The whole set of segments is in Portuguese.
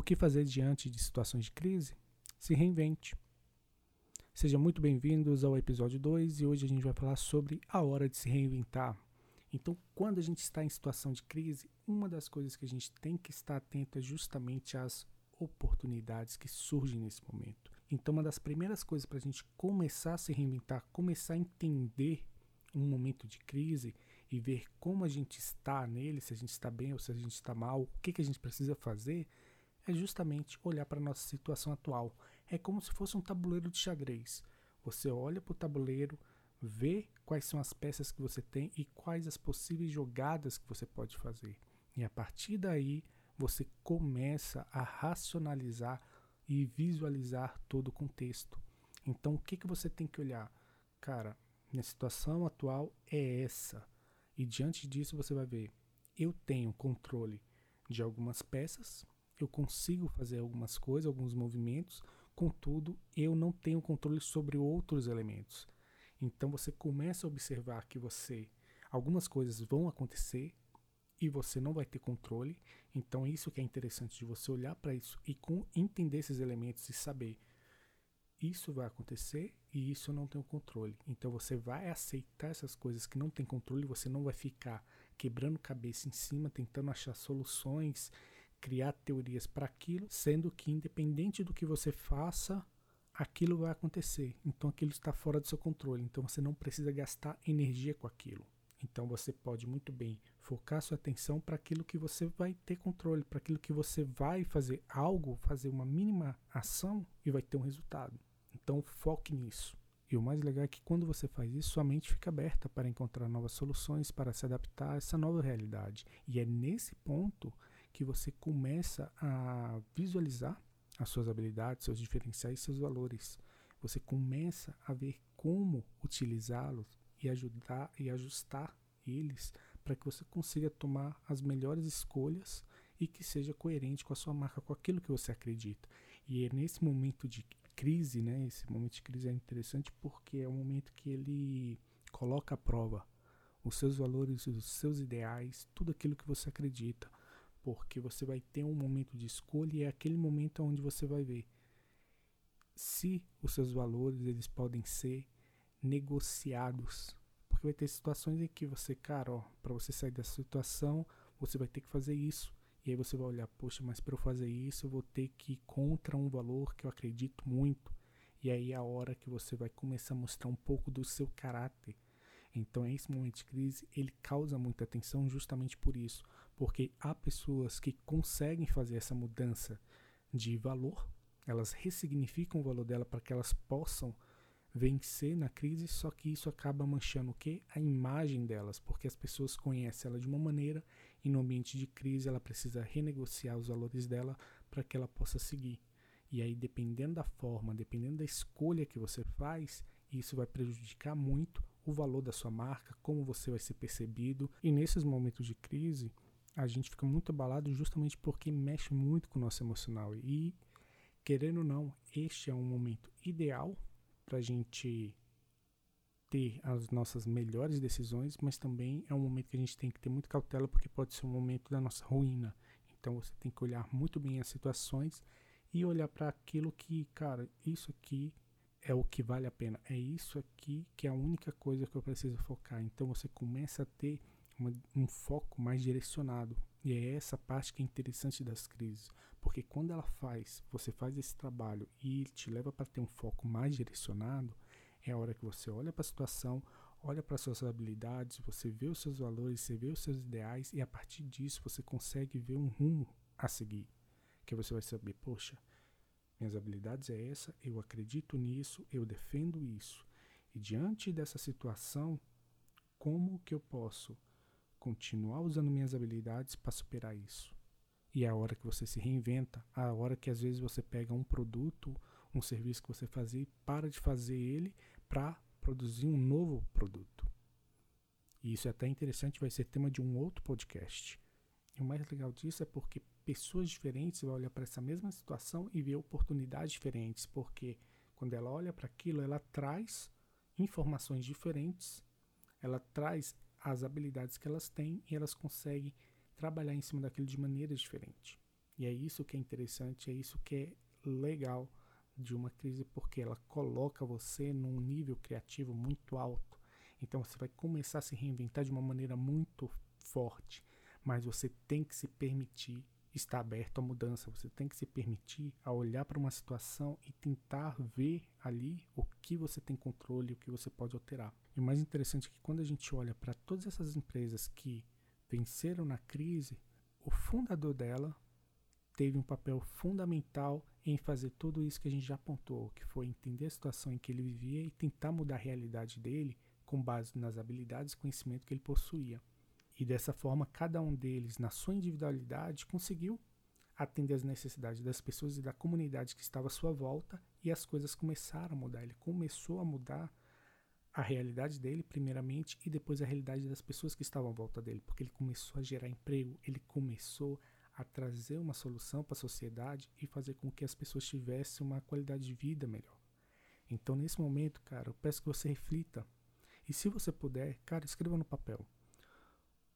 O que fazer diante de situações de crise? Se reinvente. Sejam muito bem-vindos ao episódio 2 e hoje a gente vai falar sobre a hora de se reinventar. Então, quando a gente está em situação de crise, uma das coisas que a gente tem que estar atento é justamente às oportunidades que surgem nesse momento. Então, uma das primeiras coisas para a gente começar a se reinventar, começar a entender um momento de crise e ver como a gente está nele, se a gente está bem ou se a gente está mal, o que, que a gente precisa fazer, é justamente olhar para a nossa situação atual. É como se fosse um tabuleiro de xadrez. Você olha para o tabuleiro, vê quais são as peças que você tem e quais as possíveis jogadas que você pode fazer. E a partir daí, você começa a racionalizar e visualizar todo o contexto. Então, o que, que você tem que olhar? Cara, minha situação atual é essa. E diante disso, você vai ver: eu tenho controle de algumas peças, eu consigo fazer algumas coisas, alguns movimentos, contudo, eu não tenho controle sobre outros elementos. Então você começa a observar que você algumas coisas vão acontecer e você não vai ter controle. Então isso que é interessante de você olhar para isso e com, entender esses elementos e saber isso vai acontecer e isso eu não tenho controle. Então você vai aceitar essas coisas que não tem controle, você não vai ficar quebrando cabeça em cima, tentando achar soluções criar teorias para aquilo, sendo que independente do que você faça, aquilo vai acontecer. Então aquilo está fora do seu controle. Então você não precisa gastar energia com aquilo. Então você pode muito bem focar sua atenção para aquilo que você vai ter controle, para aquilo que você vai fazer algo, fazer uma mínima ação e vai ter um resultado. Então foque nisso. E o mais legal é que quando você faz isso, sua mente fica aberta para encontrar novas soluções, para se adaptar a essa nova realidade. E é nesse ponto que você começa a visualizar as suas habilidades, seus diferenciais, seus valores. Você começa a ver como utilizá-los e ajudar e ajustar eles para que você consiga tomar as melhores escolhas e que seja coerente com a sua marca, com aquilo que você acredita. E é nesse momento de crise, né? Esse momento de crise é interessante porque é um momento que ele coloca à prova os seus valores, os seus ideais, tudo aquilo que você acredita porque você vai ter um momento de escolha e é aquele momento onde você vai ver se os seus valores eles podem ser negociados. Porque vai ter situações em que você, cara, ó, para você sair dessa situação, você vai ter que fazer isso. E aí você vai olhar, poxa, mas para eu fazer isso, eu vou ter que ir contra um valor que eu acredito muito. E aí é a hora que você vai começar a mostrar um pouco do seu caráter. Então, esse momento de crise, ele causa muita atenção justamente por isso, porque há pessoas que conseguem fazer essa mudança de valor, elas ressignificam o valor dela para que elas possam vencer na crise, só que isso acaba manchando o quê? A imagem delas, porque as pessoas conhecem ela de uma maneira e no ambiente de crise ela precisa renegociar os valores dela para que ela possa seguir. E aí, dependendo da forma, dependendo da escolha que você faz, isso vai prejudicar muito o valor da sua marca, como você vai ser percebido. E nesses momentos de crise, a gente fica muito abalado justamente porque mexe muito com o nosso emocional. E, querendo ou não, este é um momento ideal para a gente ter as nossas melhores decisões, mas também é um momento que a gente tem que ter muito cautela porque pode ser um momento da nossa ruína. Então você tem que olhar muito bem as situações e olhar para aquilo que, cara, isso aqui é o que vale a pena. É isso aqui que é a única coisa que eu preciso focar. Então você começa a ter uma, um foco mais direcionado. E é essa parte que é interessante das crises, porque quando ela faz, você faz esse trabalho e te leva para ter um foco mais direcionado, é a hora que você olha para a situação, olha para suas habilidades, você vê os seus valores, você vê os seus ideais e a partir disso você consegue ver um rumo a seguir, que você vai saber, poxa, minhas habilidades é essa, eu acredito nisso, eu defendo isso. E diante dessa situação, como que eu posso continuar usando minhas habilidades para superar isso. E é a hora que você se reinventa, a hora que às vezes você pega um produto, um serviço que você fazia e para de fazer ele para produzir um novo produto. E isso é até interessante, vai ser tema de um outro podcast. E o mais legal disso é porque pessoas diferentes vão olhar para essa mesma situação e ver oportunidades diferentes, porque quando ela olha para aquilo, ela traz informações diferentes, ela traz as habilidades que elas têm e elas conseguem trabalhar em cima daquilo de maneira diferente. E é isso que é interessante, é isso que é legal de uma crise, porque ela coloca você num nível criativo muito alto. Então você vai começar a se reinventar de uma maneira muito forte, mas você tem que se permitir estar aberto à mudança, você tem que se permitir a olhar para uma situação e tentar ver ali o que você tem controle, o que você pode alterar. E o mais interessante é que quando a gente olha para todas essas empresas que venceram na crise, o fundador dela teve um papel fundamental em fazer tudo isso que a gente já apontou, que foi entender a situação em que ele vivia e tentar mudar a realidade dele com base nas habilidades e conhecimento que ele possuía. E dessa forma, cada um deles, na sua individualidade, conseguiu atender as necessidades das pessoas e da comunidade que estava à sua volta e as coisas começaram a mudar. Ele começou a mudar a realidade dele, primeiramente, e depois a realidade das pessoas que estavam à volta dele, porque ele começou a gerar emprego, ele começou a trazer uma solução para a sociedade e fazer com que as pessoas tivessem uma qualidade de vida melhor. Então, nesse momento, cara, eu peço que você reflita. E se você puder, cara, escreva no papel.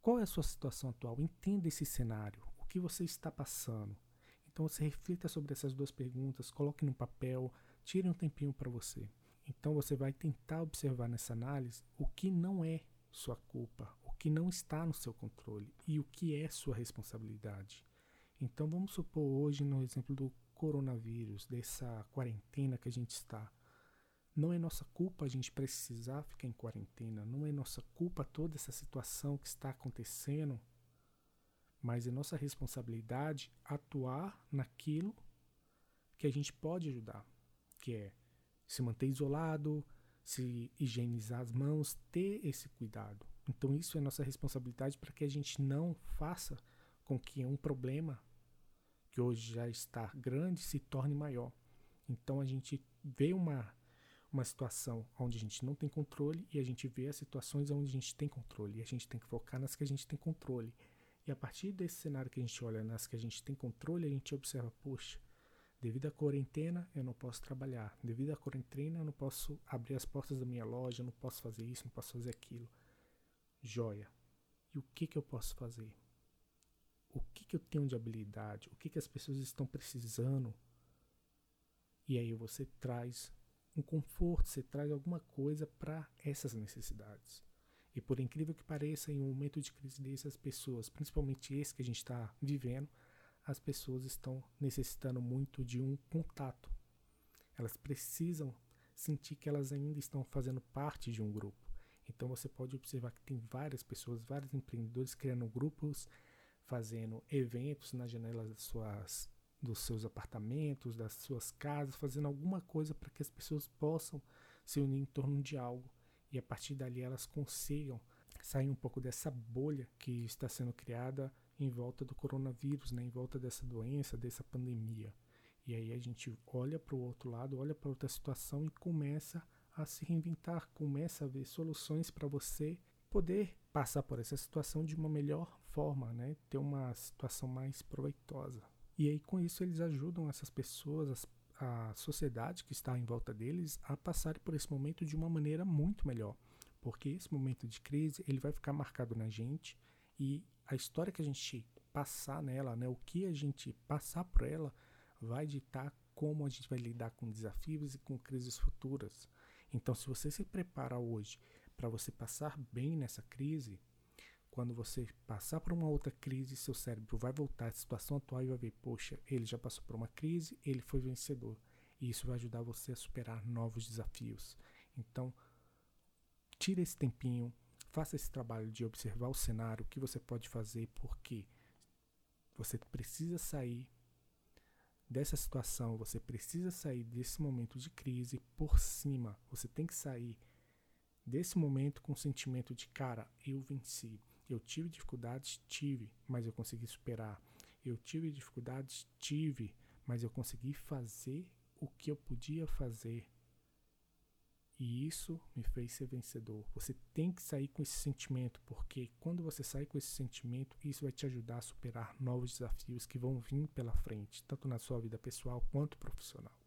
Qual é a sua situação atual? Entenda esse cenário. O que você está passando? Então, você reflita sobre essas duas perguntas, coloque no papel, tire um tempinho para você. Então, você vai tentar observar nessa análise o que não é sua culpa, o que não está no seu controle e o que é sua responsabilidade. Então vamos supor hoje no exemplo do coronavírus, dessa quarentena que a gente está. Não é nossa culpa a gente precisar ficar em quarentena, não é nossa culpa toda essa situação que está acontecendo, mas é nossa responsabilidade atuar naquilo que a gente pode ajudar, que é se manter isolado, se higienizar as mãos, ter esse cuidado. Então isso é nossa responsabilidade para que a gente não faça com que um problema que hoje já está grande se torne maior. Então a gente vê uma, uma situação onde a gente não tem controle e a gente vê as situações onde a gente tem controle. E a gente tem que focar nas que a gente tem controle. E a partir desse cenário que a gente olha nas que a gente tem controle, a gente observa, poxa, devido à quarentena eu não posso trabalhar. Devido à quarentena eu não posso abrir as portas da minha loja, eu não posso fazer isso, não posso fazer aquilo. Joia. E o que, que eu posso fazer? o que, que eu tenho de habilidade, o que, que as pessoas estão precisando. E aí você traz um conforto, você traz alguma coisa para essas necessidades. E por incrível que pareça, em um momento de crise desse, as pessoas, principalmente esse que a gente está vivendo, as pessoas estão necessitando muito de um contato. Elas precisam sentir que elas ainda estão fazendo parte de um grupo. Então você pode observar que tem várias pessoas, vários empreendedores criando grupos fazendo eventos nas janelas das suas, dos seus apartamentos, das suas casas, fazendo alguma coisa para que as pessoas possam se unir em torno de algo e a partir dali elas consigam sair um pouco dessa bolha que está sendo criada em volta do coronavírus, né, em volta dessa doença, dessa pandemia. E aí a gente olha para o outro lado, olha para outra situação e começa a se reinventar, começa a ver soluções para você poder passar por essa situação de uma melhor forma, né? Ter uma situação mais proveitosa. E aí com isso eles ajudam essas pessoas, a sociedade que está em volta deles a passar por esse momento de uma maneira muito melhor, porque esse momento de crise ele vai ficar marcado na gente e a história que a gente passar nela, né, o que a gente passar por ela, vai ditar como a gente vai lidar com desafios e com crises futuras. Então, se você se prepara hoje para você passar bem nessa crise, quando você passar por uma outra crise, seu cérebro vai voltar à situação atual e vai ver, poxa, ele já passou por uma crise, ele foi vencedor. E isso vai ajudar você a superar novos desafios. Então, tire esse tempinho, faça esse trabalho de observar o cenário, o que você pode fazer, porque você precisa sair dessa situação, você precisa sair desse momento de crise por cima. Você tem que sair desse momento com o sentimento de, cara, eu venci. Eu tive dificuldades? Tive, mas eu consegui superar. Eu tive dificuldades? Tive, mas eu consegui fazer o que eu podia fazer. E isso me fez ser vencedor. Você tem que sair com esse sentimento, porque quando você sair com esse sentimento, isso vai te ajudar a superar novos desafios que vão vir pela frente, tanto na sua vida pessoal quanto profissional.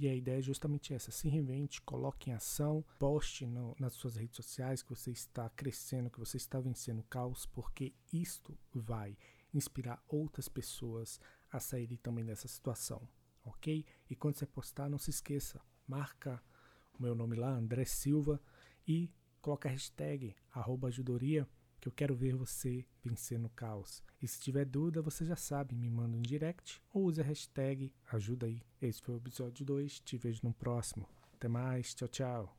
E a ideia é justamente essa: se reinvente, coloque em ação, poste no, nas suas redes sociais que você está crescendo, que você está vencendo o caos, porque isto vai. inspirar outras pessoas a saírem também dessa situação, ok? E quando você postar, não se esqueça, marca o meu nome lá, André Silva, e coloca a hashtag ajudoria, que eu quero ver você vencer no caos. E se tiver dúvida, você já sabe, me manda um direct ou use a hashtag ajuda aí. Esse foi o episódio 2, te vejo no próximo. Até mais, tchau, tchau.